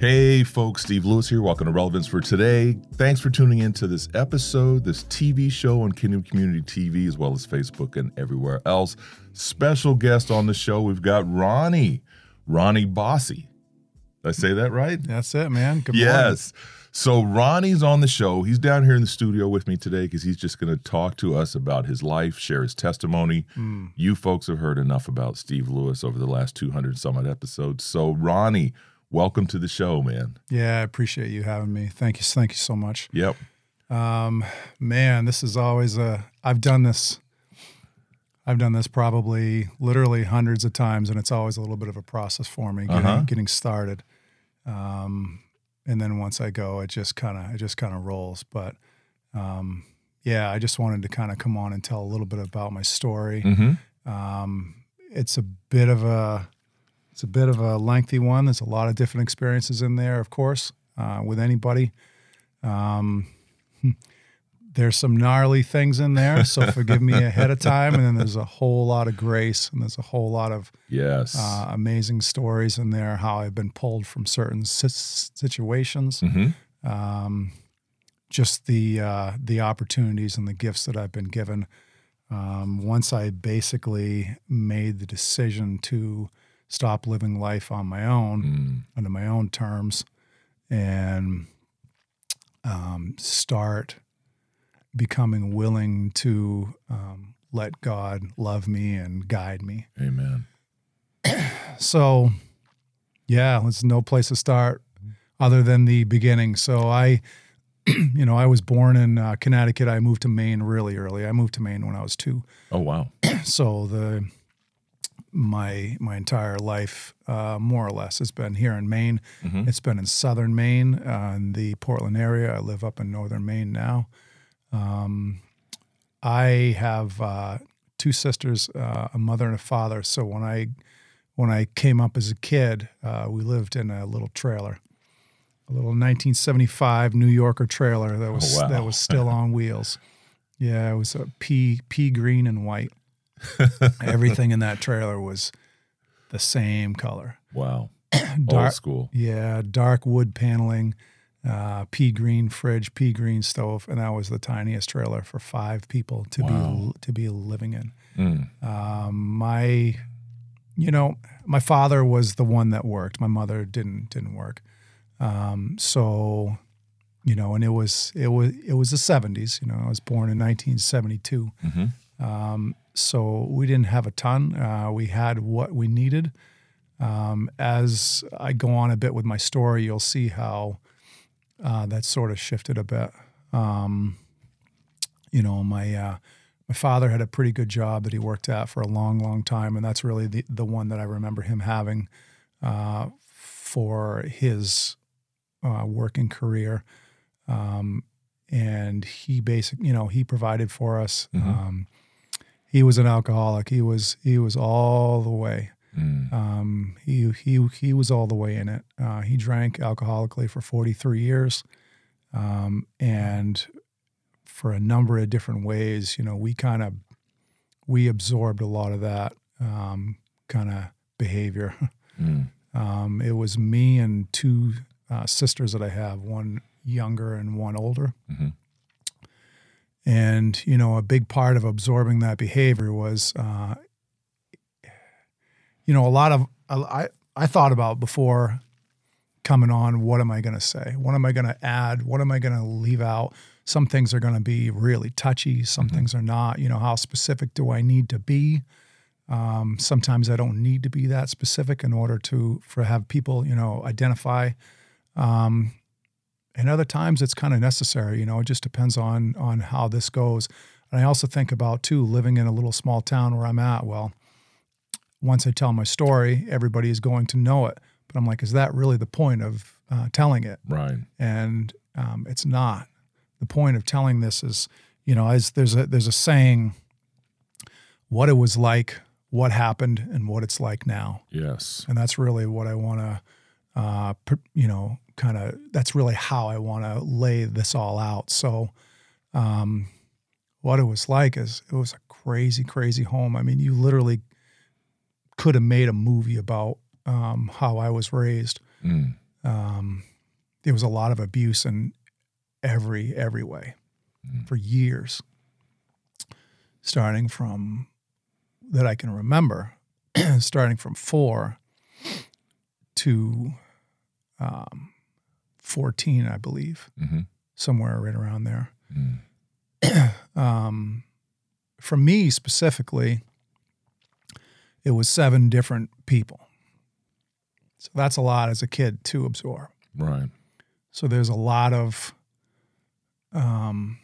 Hey, folks, Steve Lewis here. Welcome to Relevance for Today. Thanks for tuning in to this episode, this TV show on Kingdom Community TV, as well as Facebook and everywhere else. Special guest on the show, we've got Ronnie, Ronnie Bossie. Did I say that right? That's it, man. Good yes. So Ronnie's on the show. He's down here in the studio with me today because he's just going to talk to us about his life, share his testimony. Mm. You folks have heard enough about Steve Lewis over the last 200 some odd episodes. So, Ronnie, welcome to the show, man. Yeah, I appreciate you having me. Thank you. Thank you so much. Yep. Um, man, this is always a, I've done this, I've done this probably literally hundreds of times and it's always a little bit of a process for me getting, Uh-huh. getting started. Um, and then once I go, it just kind of, it just kind of rolls. But, um, yeah, I just wanted to kind of come on and tell a little bit about my story. Mm-hmm. Um, it's a bit of a it's a bit of a lengthy one. There's a lot of different experiences in there, of course, uh, with anybody. Um, there's some gnarly things in there, so forgive me ahead of time. And then there's a whole lot of grace, and there's a whole lot of Yes. uh, amazing stories in there. How I've been pulled from certain si- situations, mm-hmm. um, just the uh, the opportunities and the gifts that I've been given. Um, once I basically made the decision to stop living life on my own, Mm. under my own terms, and um, start becoming willing to um, let God love me and guide me. Amen. So, yeah, there's no place to start other than the beginning. So I, you know, I was born in uh, Connecticut. I moved to Maine really early. I moved to Maine when I was two. Oh wow. So the my my entire life, uh, more or less, has been here in Maine. Mhm. It's been in southern Maine, uh, in the Portland area. I live up in northern Maine now. Um, I have uh, two sisters, uh, a mother and a father. So when I when I came up as a kid, uh, we lived in a little trailer, a little 1975 New Yorker trailer that was Oh, wow. that was still on wheels. Yeah, it was a pea pea green and white. Everything in that trailer was the same color. Wow. Old Dark, school. yeah, dark wood paneling, uh, pea green fridge, pea green stove, and that was the tiniest trailer for five people to Wow. be to be living in. Mm. Um, my, you know, my father was the one that worked. My mother didn't didn't work. Um, so, you know, and it was it was it was the seventies. You know, I was born in 1972. Mm-hmm. Um, so we didn't have a ton. Uh, we had what we needed. Um, as I go on a bit with my story, you'll see how uh, that sort of shifted a bit. Um, you know, my uh, my father had a pretty good job that he worked at for a long, long time, and that's really the the one that I remember him having uh, for his uh, working career. Um, and he basically, you know, he provided for us. Mhm. He was an alcoholic. He was he was all the way. Mm. Um, he he he was all the way in it. Uh, he drank alcoholically for 43 years, um, and for a number of different ways. You know, we kind of we absorbed a lot of that um, kind of behavior. Mm. Um, it was me and two uh, sisters that I have, one younger and one older. Mhm. And, you know, a big part of absorbing that behavior was, uh, you know, a lot of, I, I thought about before coming on, what am I going to say? What am I going to add? What am I going to leave out? Some things are going to be really touchy. Some Mhm. things are not. You know, how specific do I need to be? Um, sometimes I don't need to be that specific in order to for have people, you know, identify. Um, and other times it's kind of necessary. You know, it just depends on on how this goes. And I also think about too living in a little small town where I'm at. Well, once I tell my story, everybody is going to know it. But I'm like, is that really the point of uh, telling it? Right. And um, it's not. The point of telling this is, you know, as there's a there's a saying, what it was like, what happened, and what it's like now, Yes. and that's really what I want to, uh, you know, kind of. That's really how I want to lay this all out. So, um, what it was like is it was a crazy, crazy home. I mean, you literally could have made a movie about um, how I was raised. Mm. Um, there was a lot of abuse in every every way Mm. for years, starting from that I can remember, starting from four to um, fourteen, I believe, hmm somewhere right around there. Mm. Um, for me specifically, it was seven different people. So that's a lot as a kid to absorb. Right. So there's a lot of, um,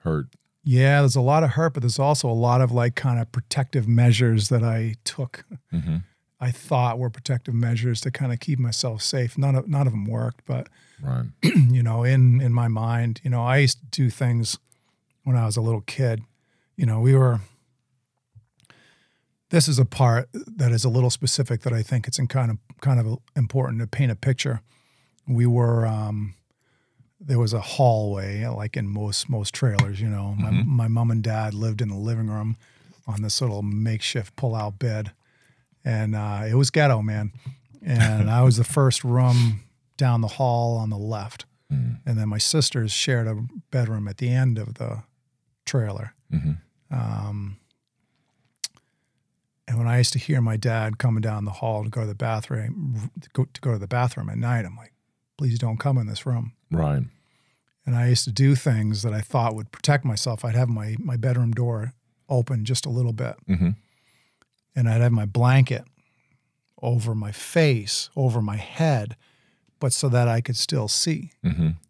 Hurt. yeah, there's a lot of hurt, but there's also a lot of like kind of protective measures that I took. hmm I thought were protective measures to kind of keep myself safe. None of none of them worked, but Right. you know, in in my mind, you know, I used to do things when I was a little kid. You know, we were. This is a part that is a little specific that I think it's in kind of kind of important to paint a picture. We were um, there was a hallway like in most most trailers. You know, my Mhm. my mom and dad lived in the living room on this little makeshift pull out bed, and uh, it was ghetto, man. And I was the first room down the hall on the left. Mm. And then my sisters shared a bedroom at the end of the trailer. hmm Um, and when I used to hear my dad coming down the hall to go to the bathroom, to go, to go to the bathroom at night, I'm like, please don't come in this room. Right. And I used to do things that I thought would protect myself. I'd have my, my bedroom door open just a little bit, hmm and I'd have my blanket over my face, over my head, but so that I could still see.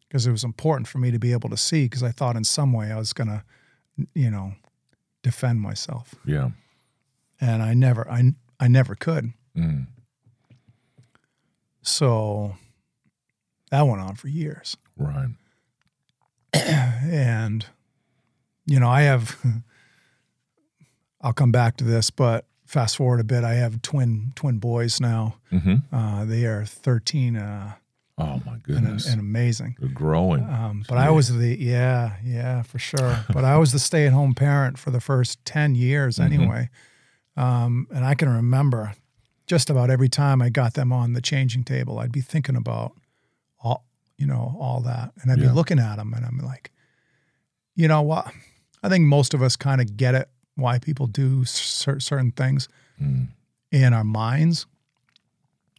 because it was important for me to be able to see because I thought in some way I was going to, you know, defend myself. Yeah. And I never, I, I never could. Mm. So that went on for years. Right. And, you know, I have, I'll come back to this, but fast forward a bit, I have twin, twin boys now. hmm Uh, they are 13 uh, Oh my and, goodness. and amazing. They're growing. Um, but I was the yeah yeah for sure. but I was the stay at home parent for the first ten years Mhm. anyway, um, and I can remember just about every time I got them on the changing table, I'd be thinking about all you know all that, and I'd Yeah. be looking at them, and I'm like, you know what? I think most of us kind of get it why people do cer- certain things Mm. in our minds,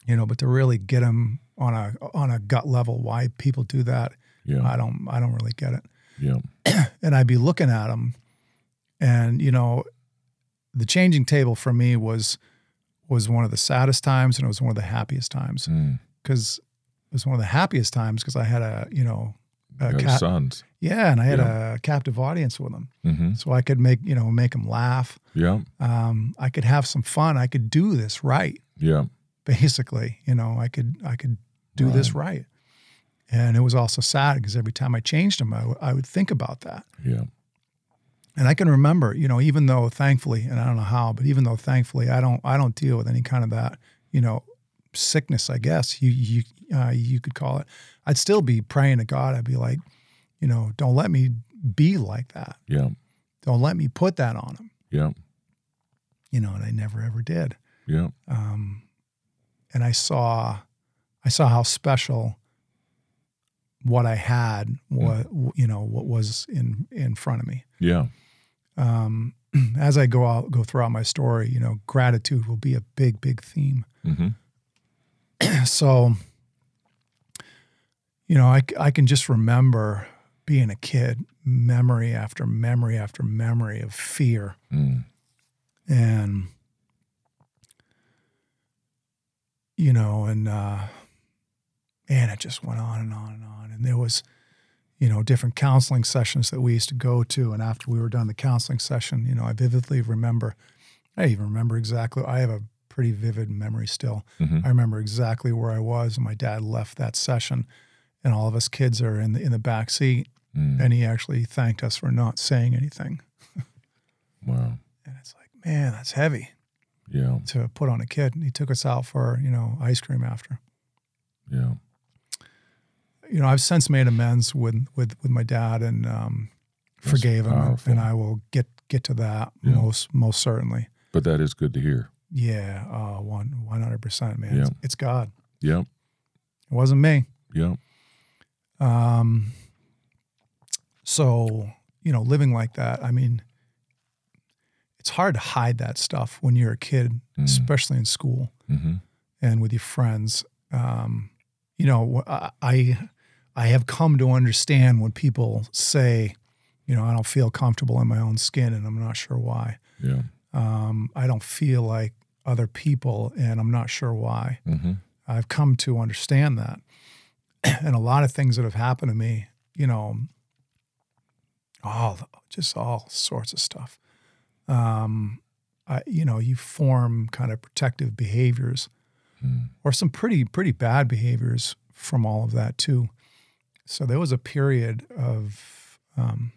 you know, but to really get them on a on a gut level why people do that Yeah. I don't I don't really get it. Yeah. And I'd be looking at them and you know the changing table for me was was one of the saddest times and it was one of the happiest times Mm. cuz it was one of the happiest times because I had a, you know, a cat, sons. Yeah, and I had a captive audience with them. hmm So I could make, you know, make them laugh. Yeah. Um, I could have some fun. I could do this right. Yeah. basically you know i could i could do this right and it was also sad because every time i changed them I, w- I would think about that Yeah. and i can remember you know even though thankfully and i don't know how but even though thankfully i don't i don't deal with any kind of that you know sickness i guess you you uh, you could call it i'd still be praying to god i'd be like you know don't let me be like that Yeah. don't let me put that on him Yeah. you know and i never ever did Yeah. um, and I saw, I saw how special what I had, what you know, what was in in front of me. Yeah. Um, as I go out, go throughout my story, you know, gratitude will be a big, big theme. hmm So, you know, I I can just remember being a kid, memory after memory after memory of fear. Mm. and you know and uh and it just went on and on and on. And there was you know different counseling sessions that we used to go to. And after we were done the counseling session you know i vividly remember i even remember exactly i have a pretty vivid memory still. Hmm i remember exactly where i was and my dad left that session. And all of us kids are in the in the back seat mm. and he actually thanked us for not saying anything. wow. And it's like, man, that's heavy. Yeah. To put on a kid. And he took us out for, you know, ice cream after. Yeah. You know, I've since made amends with with with my dad and um, forgave him, and I will get get to that yeah. most most certainly. But that is good to hear. Yeah, uh, one one hundred percent, man. Yeah. It's, it's God. Yep. It wasn't me. Yep. Um. So you know, living like that. I mean, it's hard to hide that stuff when you're a kid, mm. especially in school mm-hmm. and with your friends. Um, you know, I I have come to understand when people say, you know, I don't feel comfortable in my own skin, and I'm not sure why. Yeah. Um, I don't feel like other people, and I'm not sure why. Mm-hmm. I've come to understand that, and a lot of things that have happened to me, you know, all just all sorts of stuff. Um, I, you know, you form kind of protective behaviors mm. or some pretty pretty bad behaviors from all of that too. So there was a period of um,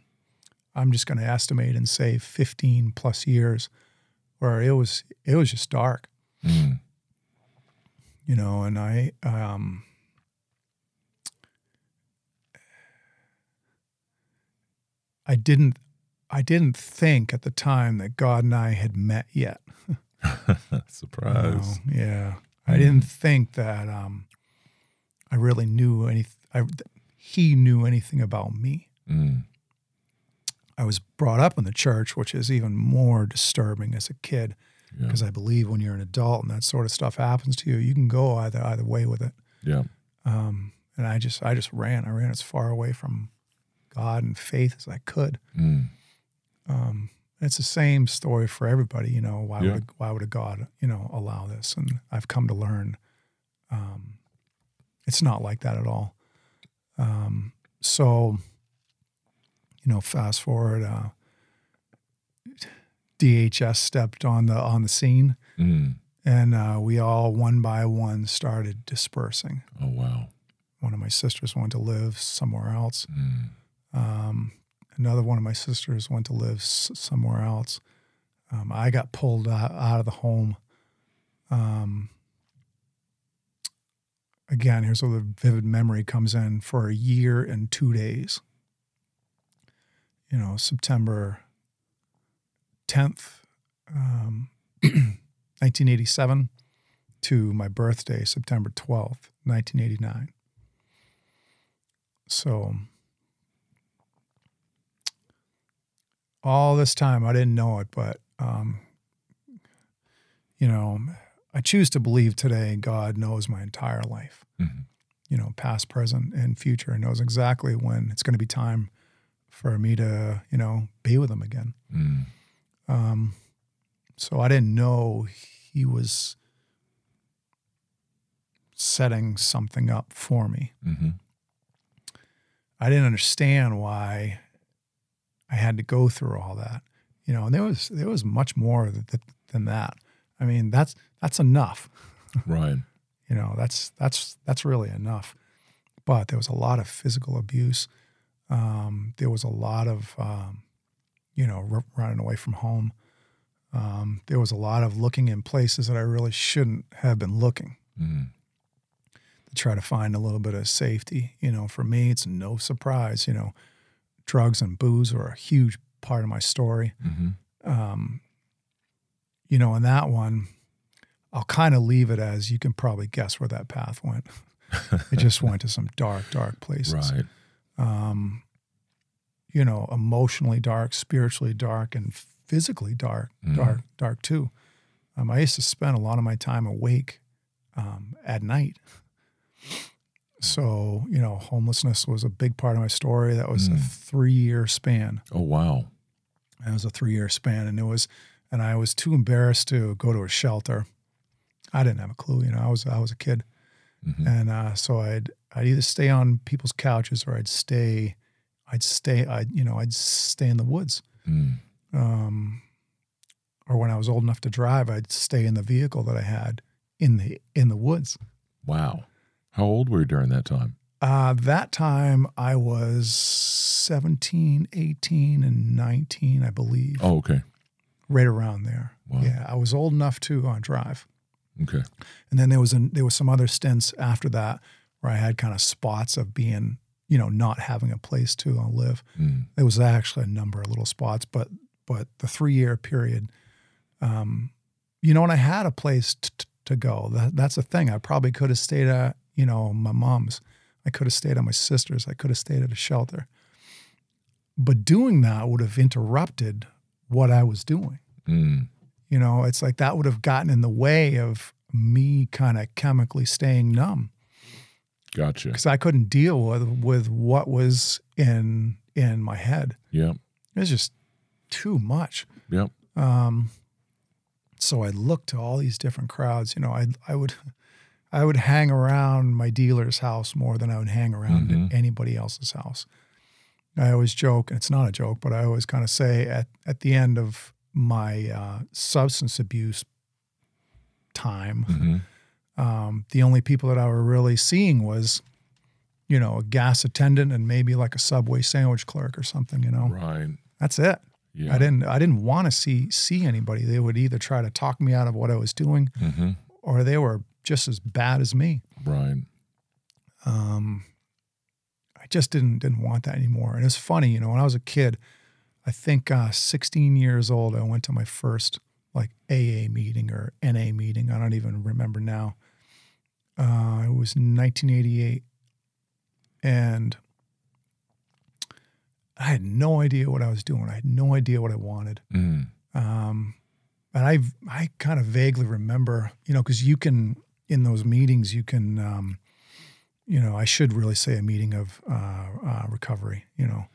I'm just going to estimate and say 15 plus years where it was it was just dark. Mm. You know, and I um, I didn't I didn't think at the time that God and I had met yet. Surprise. You know, yeah. I didn't think that um, I really knew any. I, he knew anything about me. Mm. I was brought up in the church, which is even more disturbing as a kid, because yeah. I believe when you're an adult and that sort of stuff happens to you, you can go either either way with it. Yeah. Um, and I just I just ran. I ran as far away from God and faith as I could. Mm. Um, it's the same story for everybody. You know, why yeah. would why would a God you know allow this? And I've come to learn, um, it's not like that at all. Um, so, you know, fast forward, uh, DHS stepped on the on the scene, mm. and uh, we all one by one started dispersing. Oh wow! One of my sisters went to live somewhere else. Mm. Um, Another one of my sisters went to live s- somewhere else. Um, I got pulled out, out of the home. Um, again, here's where the vivid memory comes in for a year and two days. You know, September 10th, um, 1987 to my birthday, September 12th, 1989. So all this time. I didn't know it, but um, you know, I choose to believe today God knows my entire life. Mm-hmm. You know, past, present, and future, and knows exactly when it's going to be time for me to, you know, be with Him again. Mm. Um, so I didn't know He was setting something up for me. Mm-hmm. I didn't understand why I had to go through all that, you know, and there was there was much more than that. I mean, that's that's enough, right? you know, that's that's that's really enough. But there was a lot of physical abuse. Um, there was a lot of, um, you know, r- running away from home. Um, there was a lot of looking in places that I really shouldn't have been looking. Mm. To try to find a little bit of safety, you know, for me, it's no surprise, you know, drugs and booze were a huge part of my story. Mm-hmm. Um, you know, in that one, I'll kind of leave it as you can probably guess where that path went. it just went to some dark, dark places. Right. Um, you know, emotionally dark, spiritually dark, and physically dark, mm-hmm. dark, dark too. Um, I used to spend a lot of my time awake um, at night. So, you know, homelessness was a big part of my story. That was mm. a three year span. Oh, wow. That was a three year span. And it was, and I was too embarrassed to go to a shelter. I didn't have a clue, you know, I was, I was a kid. Mm-hmm. And uh, so I'd, I'd either stay on people's couches or I'd stay, I'd stay, I'd, you know, I'd stay in the woods. Mm. Um, or when I was old enough to drive, I'd stay in the vehicle that I had in the, in the woods. Wow. How old were you during that time? Uh, that time I was 17, 18, and 19, I believe. Oh, okay. Right around there. Wow. Yeah, I was old enough to uh, drive. Okay. And then there was a, there was some other stints after that where I had kind of spots of being, you know, not having a place to uh, live. Mm. There was actually a number of little spots, but but the three year period, um, you know, and I had a place t- t- to go. That, that's the thing. I probably could have stayed at, you know, my mom's. I could have stayed at my sister's. I could have stayed at a shelter. But doing that would have interrupted what I was doing. Mm. You know, it's like that would have gotten in the way of me kind of chemically staying numb Gotcha. because I couldn't deal with with what was in in my head. Yep. It was just too much. Yep. Um, so I looked to all these different crowds. You know, I I would I would hang around my dealer's house more than I would hang around Mhm. anybody else's house. I always joke, and it's not a joke, but I always kind of say at at the end of my uh, substance abuse time, hmm um, the only people that I were really seeing was, you know, a gas attendant and maybe like a Subway sandwich clerk or something. You know, Right. that's it. Yeah. I didn't I didn't want to see see anybody. They would either try to talk me out of what I was doing, hmm or they were just as bad as me. Right. Um, I just didn't didn't want that anymore. And it's funny, you know, when I was a kid, I think uh, 16 years old, I went to my first like AA meeting or NA meeting. I don't even remember now. Uh, it was 1988, and I had no idea what I was doing. I had no idea what I wanted. Mm. Um, and I I kind of vaguely remember, you know, because you can in those meetings you can, um, you know, I should really say a meeting of uh, uh, recovery. You know,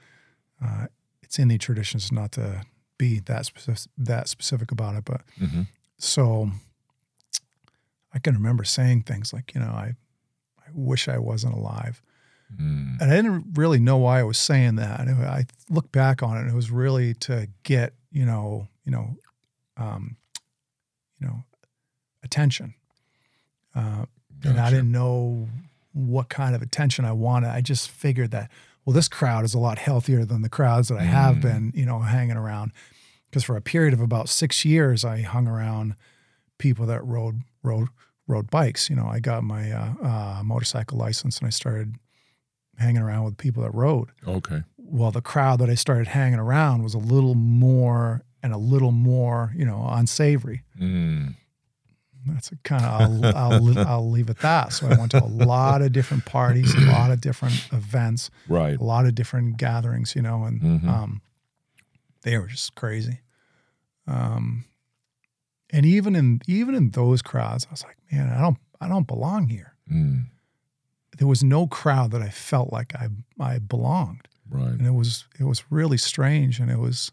uh, it's in the traditions not to be that specific, that specific about it, but hmm so I can remember saying things like, you know, I I wish I wasn't alive. Mm. And I didn't really know why I was saying that. And I look back on it, and it was really to get, you know, you know, um, you know, attention. And I didn't know what kind of attention I wanted. I just figured that, well, this crowd is a lot healthier than the crowds that I have Mm. been, you know, hanging around. Because for a period of about six years, I hung around people that rode rode rode bikes. You know, I got my uh, uh, motorcycle license and I started hanging around with people that rode. Okay. Well, the crowd that I started hanging around was a little more and a little more, you know, unsavory. Mm. That's a kind of I'll, I'll I'll leave it that. So I went to a lot of different parties, a lot of different events, Right. a lot of different gatherings, you know, and Mhm. um, they were just crazy. Um, and even in even in those crowds, I was like, man, I don't I don't belong here. Mm. There was no crowd that I felt like I I belonged, Right. and it was it was really strange, and it was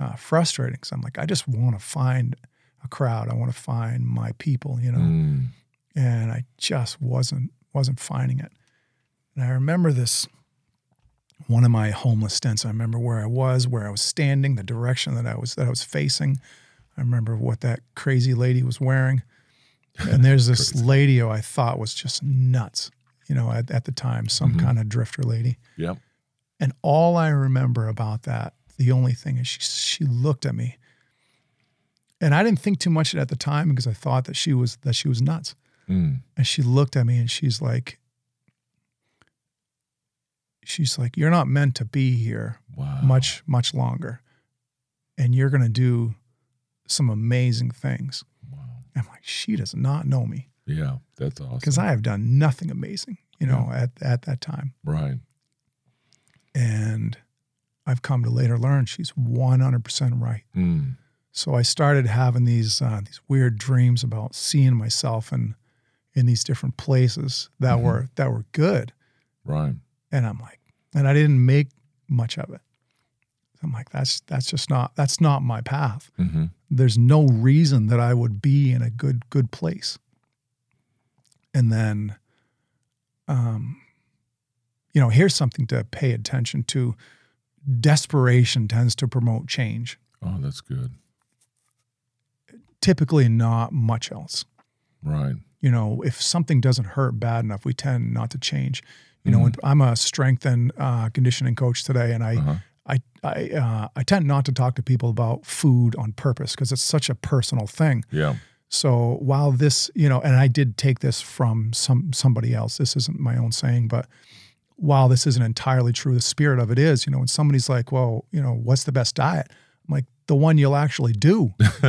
uh, frustrating. Because I'm like, I just want to find a crowd. I want to find my people, you know Mm. and I just wasn't wasn't finding it. And I remember this one of my homeless stints. I remember where I was, where I was standing, the direction that I was that I was facing. I remember what that crazy lady was wearing. And there's this lady who I thought was just nuts, you know, at, at the time, some Mhm. kind of drifter lady. Yep. And all I remember about that, the only thing is she she looked at me. And I didn't think too much at the time because I thought that she was that she was nuts. Mm. And she looked at me and she's like, she's like, you're not meant to be here Wow. much, much longer. And you're going to do some amazing things. Wow. I'm like, she does not know me Yeah. That's awesome. because I have done nothing amazing, you know, at, at that time. Right. And I've come to later learn she's 100% right. Mm. So I started having these uh, these weird dreams about seeing myself in in these different places that Mhm. were that were good. Right. And I'm like, and I didn't make much of it. I'm like, that's that's just not that's not my path. Mm-hmm. There's no reason that I would be in a good good place. And then, um, you know, here's something to pay attention to. Desperation tends to promote change. Oh, that's good. Typically, not much else. Right. you know, if something doesn't hurt bad enough, we tend not to change. You know, when Mm-hmm. I'm a strength and uh, conditioning coach today, and I, Uh-huh. I, I, uh, I tend not to talk to people about food on purpose because it's such a personal thing. Yeah. So while this, you know, and I did take this from some somebody else. This isn't my own saying, but while this isn't entirely true, the spirit of it is. You know, when somebody's like, "Well, you know, what's the best diet?" I'm like, "The one you'll actually do."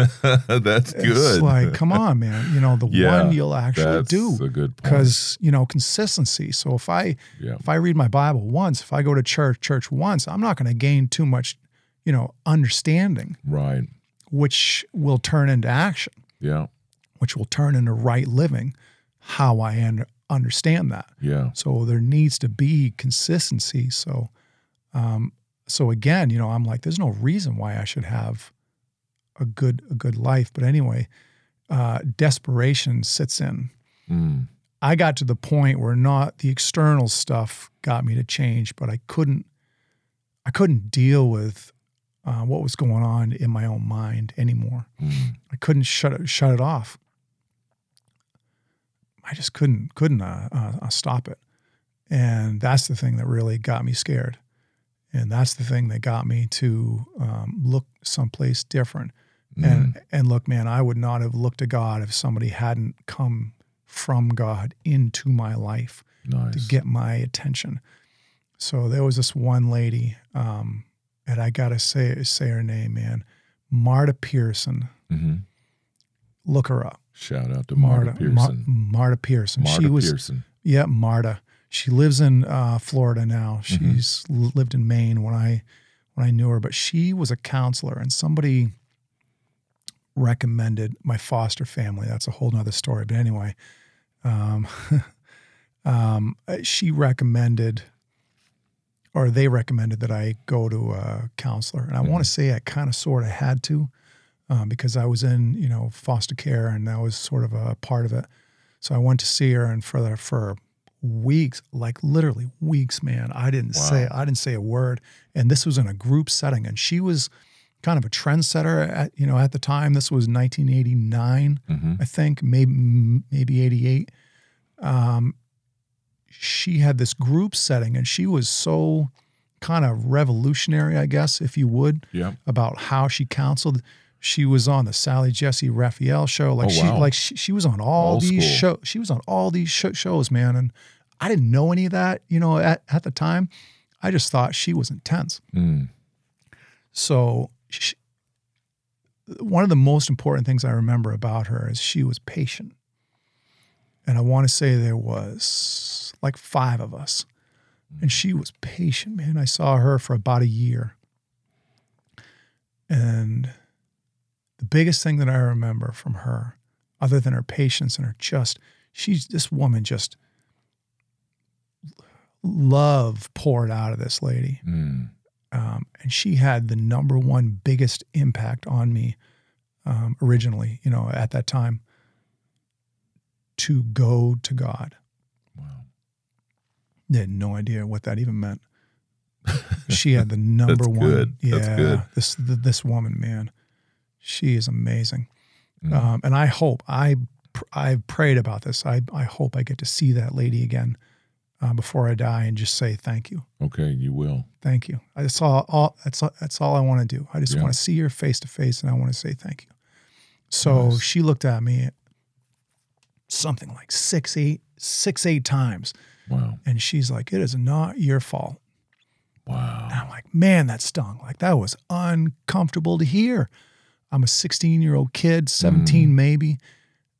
That's It's good. like, come on, man. You know, the Yeah, one you'll actually That's do a good point. because you know consistency. So if I Yeah. if I read my Bible once, if I go to church church once, I'm not going to gain too much, you know, understanding, Right. which will turn into action. Yeah. which will turn into right living, how I un- understand that. Yeah. So there needs to be consistency. So, um, so again, you know, I'm like, there's no reason why I should have a good a good life. But anyway, uh, desperation sits in. Mm. I got to the point where not the external stuff got me to change, but I couldn't I couldn't deal with uh, what was going on in my own mind anymore. Mm. I couldn't shut it shut it off. I just couldn't couldn't uh, uh, uh, stop it, and that's the thing that really got me scared, and that's the thing that got me to um, look someplace different. Mm. And and look, man, I would not have looked to God if somebody hadn't come from God into my life nice. to get my attention. So there was this one lady, um, and I gotta say say her name, man, Marta Pearson. hmm Look her up. Shout out to Marta, Mar- Pearson. Marta Pearson. Marta she was Pearson. yeah, Marta. She lives in uh, Florida now. Mm-hmm. She's lived in Maine when I when I knew her, but she was a counselor, and somebody recommended my foster family. That's a whole nother story. But anyway, um, um, she recommended, or they recommended that I go to a counselor, and I want to say I kind of sort of had to, um, because I was in you know foster care, and that was sort of a part of it. So I went to see her, and for the, for weeks, like literally weeks, man, I didn't Wow. say I didn't say a word, and this was in a group setting, and she was kind of a trendsetter at you know at the time. This was 1989, hmm I think, maybe maybe 88. Um, she had this group setting, and she was so kind of revolutionary, I guess, if you would, Yeah. about how she counseled. She was on the Sally Jessy Raphael show. Like Oh, she, like she, she was on all Old these shows. She was on all these sho- shows, man. And I didn't know any of that, you know, at, at the time. I just thought she was intense. Mm. So she, one of the most important things I remember about her is she was patient. And I want to say there was like five of us. And she was patient, man. I saw her for about a year. And the biggest thing that I remember from her, other than her patience and her just, she's this woman just love poured out of this lady Mm. um, and she had the number one biggest impact on me um, originally, you know, at that time to go to God. Wow. They had no idea what that even meant. She had the number one. good. Yeah, That's good. this th- this woman, man, she is amazing. Mm. Um, and I hope I pr- I've prayed about this. I I hope I get to see that lady again uh, before I die and just say thank you. Okay, you will. Thank you. That's all. all that's all, that's all I want to do. I just Yeah. want to see her face to face, and I want to say thank you. So Nice. she looked at me something like six, eight, six, eight times, Wow. and she's like, "It is not your fault." Wow. And I'm like, "Man, that stung. Like that was uncomfortable to hear." I'm a 16 year old kid, 17 Mm. maybe,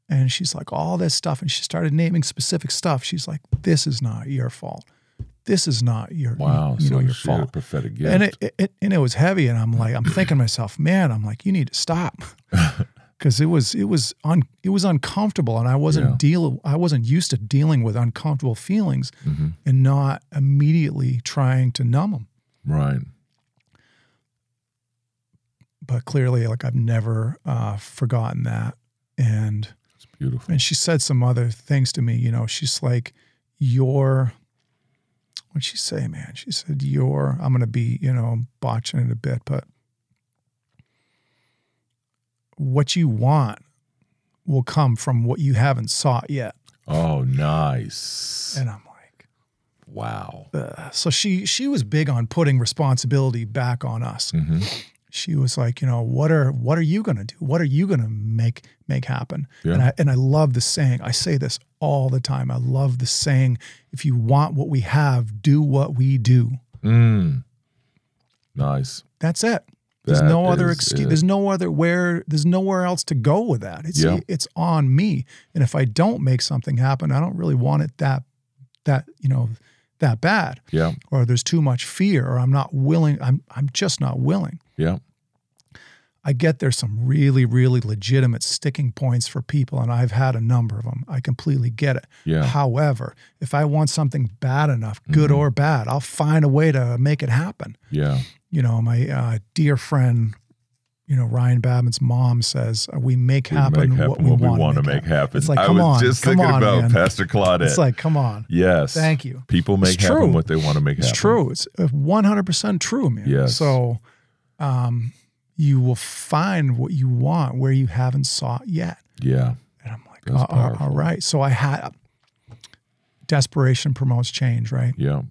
and she's like all this stuff, and she started naming specific stuff. She's like, "This is not your fault. This is not your Wow. you so know your fault." prophetic gift. and it, it, it and it was heavy and i'm like i'm thinking to myself man i'm like you need to stop because it was it was un, it was uncomfortable and i wasn't Yeah. deal i wasn't used to dealing with uncomfortable feelings Mhm. and not immediately trying to numb them Right. but clearly like i've never uh, forgotten that and beautiful. and she said some other things to me you know she's like your what'd she say man she said your i'm gonna be you know botching it a bit but what you want will come from what you haven't sought yet. Oh, nice. And I'm like, wow. uh, so she she was big on putting responsibility back on us. hmm She was like, you know, what are what are you going to do? What are you going to make make happen? Yeah. And I and I love the saying. I say this all the time. I love the saying, if you want what we have, do what we do. Mm. Nice. That's it. There's That no other excuse. it. There's no other where. There's nowhere else to go with that. It's Yeah. it's on me. And if I don't make something happen, I don't really want it that that you know that bad. Yeah. Or there's too much fear, or I'm not willing. I'm I'm just not willing. Yeah. I get there's some really really legitimate sticking points for people, and I've had a number of them. I completely get it. Yeah. Mm-hmm. However, if I want something bad enough, good or bad, I'll find a way to make it happen Yeah. you know, my uh, dear friend, you know, Ryan Babbitt's mom says, uh, "We make We happen, make what happen we what we want want to make happen. It's like, I come was on, just come thinking on, about man. Pastor Claudette. It's like, come on, yes. thank you. People make It's happen true. what they want to make It's happen. true. It's one hundred percent true, man. Yes. So, um, you will find what you want where you haven't sought yet. Yeah. And I'm like, That's "Uh, uh, all powerful. So I had desperation promotes change, right? Yeah.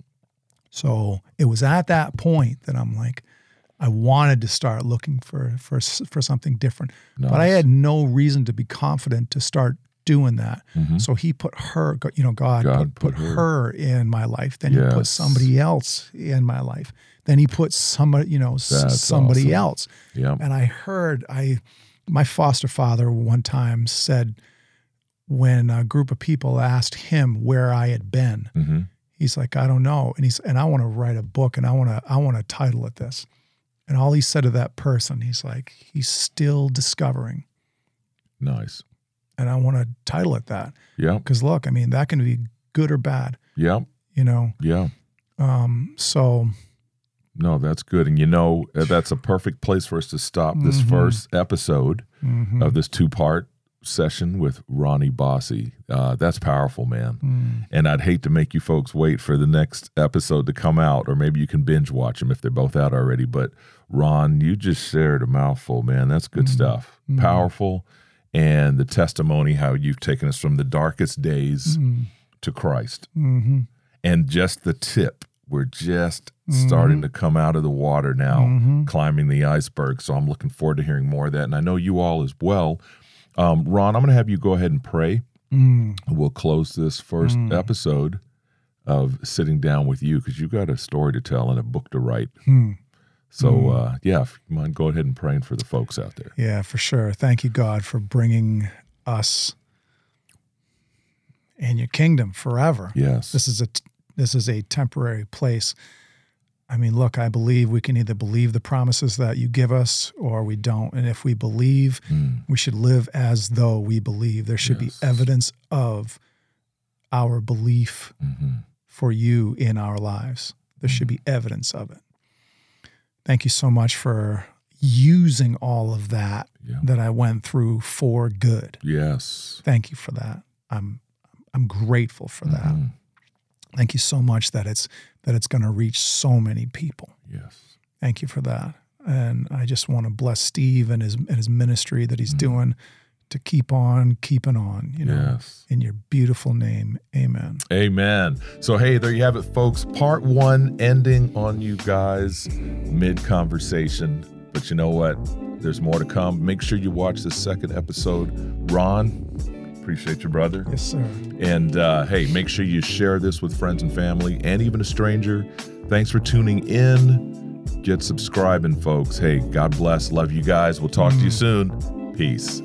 So it was at that point that I'm like, I wanted to start looking for for for something different, but I had no reason to be confident to start doing that. Mhm. So He put her, you know, God, God put, put her. her. in my life. Then He put somebody else in my life. Then He put somebody, you know, That's somebody awesome. else. Yeah. And I heard I, my foster father one time said, when a group of people asked him where I had been, hmm he's like, I don't know. And he's and I want to write a book and I want to I want to title it this. And all he said to that person, he's like, he's still discovering. Nice. And I want to title it that. Yeah. Because look, I mean, that can be good or bad, Yeah. you know. Yeah. Um, so No, that's good. And you know, uh, that's a perfect place for us to stop this Mhm. first episode mhm. of this two part session with Ronnie Bossie. Uh, that's powerful, man. Mm. And I'd hate to make you folks wait for the next episode to come out, or maybe you can binge watch them if they're both out already. But Ron, you just shared a mouthful, man. That's good Mhm. stuff. Mhm. Powerful. And the testimony, how you've taken us from the darkest days Mm. to Christ. hmm And just the tip, we're just starting to come out of the water now, Mhm. climbing the iceberg. So I'm looking forward to hearing more of that. And I know you all as well. Um, Ron, I'm going to have you go ahead and pray. Mm. We'll close this first Mm. episode of sitting down with you because you've got a story to tell and a book to write. Mm. So, Mm. uh, yeah, if you mind, go ahead and praying for the folks out there. Yeah, for sure. Thank you, God, for bringing us in your kingdom forever. Yes. This is a this is a temporary place. I mean, look, I believe we can either believe the promises that you give us or we don't. And if we believe, Mm. we should live as though we believe. There should Yes. be evidence of our belief hmm for you in our lives. There should be evidence of it. Thank you so much for using all of that Yeah. that I went through for good. Yes. Thank you for that. I'm I'm grateful for that. Thank you so much that it's that it's going to reach so many people. Yes. Thank you for that. And I just want to bless Steve and his and his ministry that he's Mhm. doing to keep on keeping on, you know. Yes. In your beautiful name. Amen. Amen. So, hey, there you have it, folks. Part one ending on you guys mid conversation. But you know what? There's more to come. Make sure you watch the second episode. Ron, appreciate you, brother. Yes, sir. And uh, hey, make sure you share this with friends and family and even a stranger. Thanks for tuning in. Get subscribing, folks. Hey, God bless. Love you guys. We'll talk to you soon. Peace.